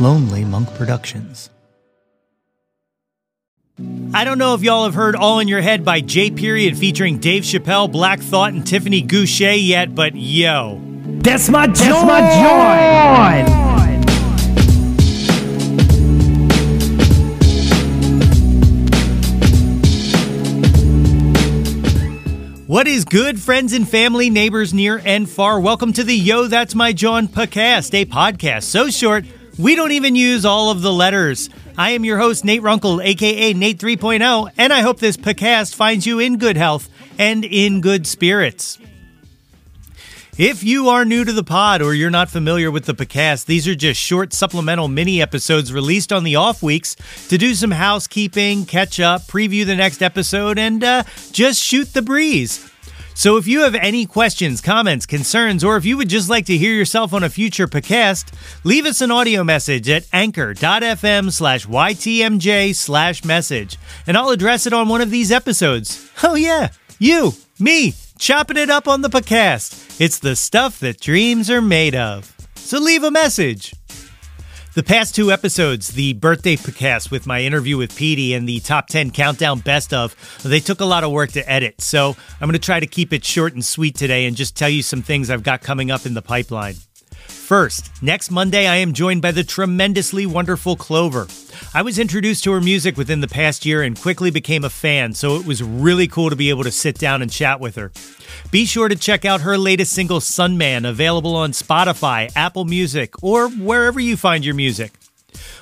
Lonely Monk Productions. I don't know if y'all have heard All in Your Head by J Period featuring Dave Chappelle, Black Thought, and Tiffany Gouché yet, but yo. That's my joy! That's my joy! What is good, friends and family, neighbors near and far? Welcome to the Yo, That's My John podcast, a podcast so short we don't even use all of the letters. I am your host, Nate Runkle, aka Nate 3.0, and I hope this podcast finds you in good health and in good spirits. If you are new to the pod or you're not familiar with the podcast, these are just short supplemental mini episodes released on the off weeks to do some housekeeping, catch up, preview the next episode, and uh, just shoot the breeze. So if you have any questions, comments, concerns, or if you would just like to hear yourself on a future podcast, leave us an audio message at anchor.fm slash ytmj slash message, and I'll address it on one of these episodes. Oh yeah, you, me, chopping it up on the podcast. It's the stuff that dreams are made of. So leave a message. The past two episodes, the birthday podcast with my interview with Petey and the top 10 countdown best of, they took a lot of work to edit. So I'm going to try to keep it short and sweet today and just tell you some things I've got coming up in the pipeline. First, next Monday, I am joined by the tremendously wonderful Clover. I was introduced to her music within the past year and quickly became a fan, so it was really cool to be able to sit down and chat with her. Be sure to check out her latest single, Sunman, available on Spotify, Apple Music, or wherever you find your music.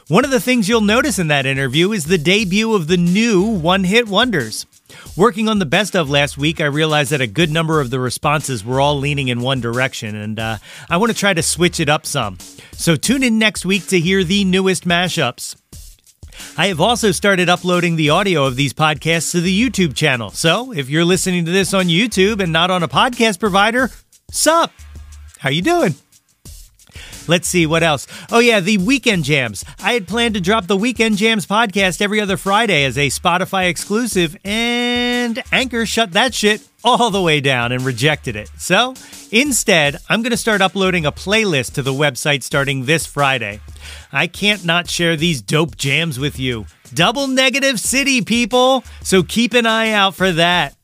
One of the things you'll notice in that interview is the debut of the new One Hit Wonders. Working on the best of last week, I realized that a good number of the responses were all leaning in one direction, and uh, I want to try to switch it up some. So tune in next week to hear the newest mashups. I have also started uploading the audio of these podcasts to the YouTube channel. So if you're listening to this on YouTube and not on a podcast provider, sup? How you doing? Let's see what else. Oh yeah, the Weekend Jams. I had planned to drop the Weekend Jams podcast every other Friday as a Spotify exclusive, and Anchor shut that shit all the way down and rejected it. So instead, I'm going to start uploading a playlist to the website starting this Friday. I can't not share these dope jams with you. Double negative city, people. So keep an eye out for that.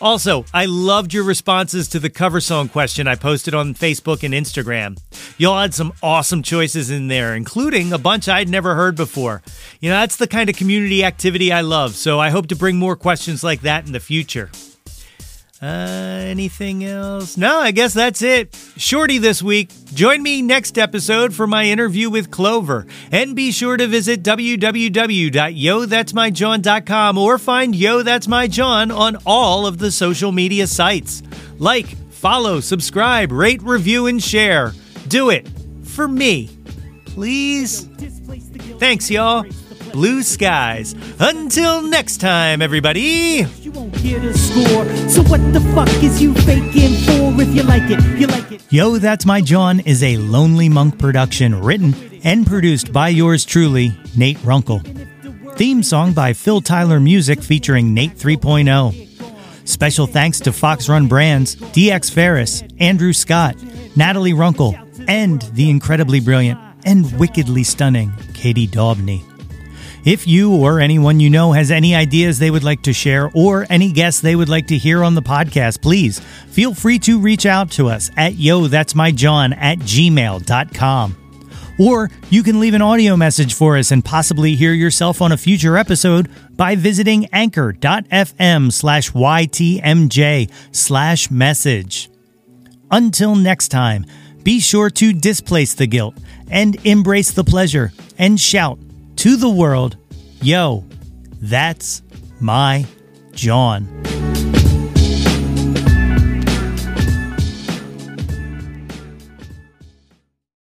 Also, I loved your responses to the cover song question I posted on Facebook and Instagram. Y'all had some awesome choices in there, including a bunch I'd never heard before. You know, that's the kind of community activity I love, so I hope to bring more questions like that in the future. Uh, anything else? No, I guess that's it. Shorty this week. Join me next episode for my interview with Clover. And be sure to visit www.yothat'smyjohn.com or find Yo That's My John on all of the social media sites. Like, follow, subscribe, rate, review, and share. Do it for me, please. Thanks, y'all blue skies. Until next time, everybody. You won't get a score. So what the fuck is you faking for? If you like it, you like it. Yo, That's My John is a Lonely Monk production written and produced by yours truly, Nate Runkle. Theme song by Phil Tyler Music featuring Nate 3.0. Special thanks to Fox Run Brands, DX Ferris, Andrew Scott, Natalie Runkle, and the incredibly brilliant and wickedly stunning Katie Daubney. If you or anyone you know has any ideas they would like to share or any guests they would like to hear on the podcast, please feel free to reach out to us at yo that's my john at gmail.com. Or you can leave an audio message for us and possibly hear yourself on a future episode by visiting anchor.fm slash ytmj slash message. Until next time, be sure to displace the guilt and embrace the pleasure and shout to the world, yo, that's my John.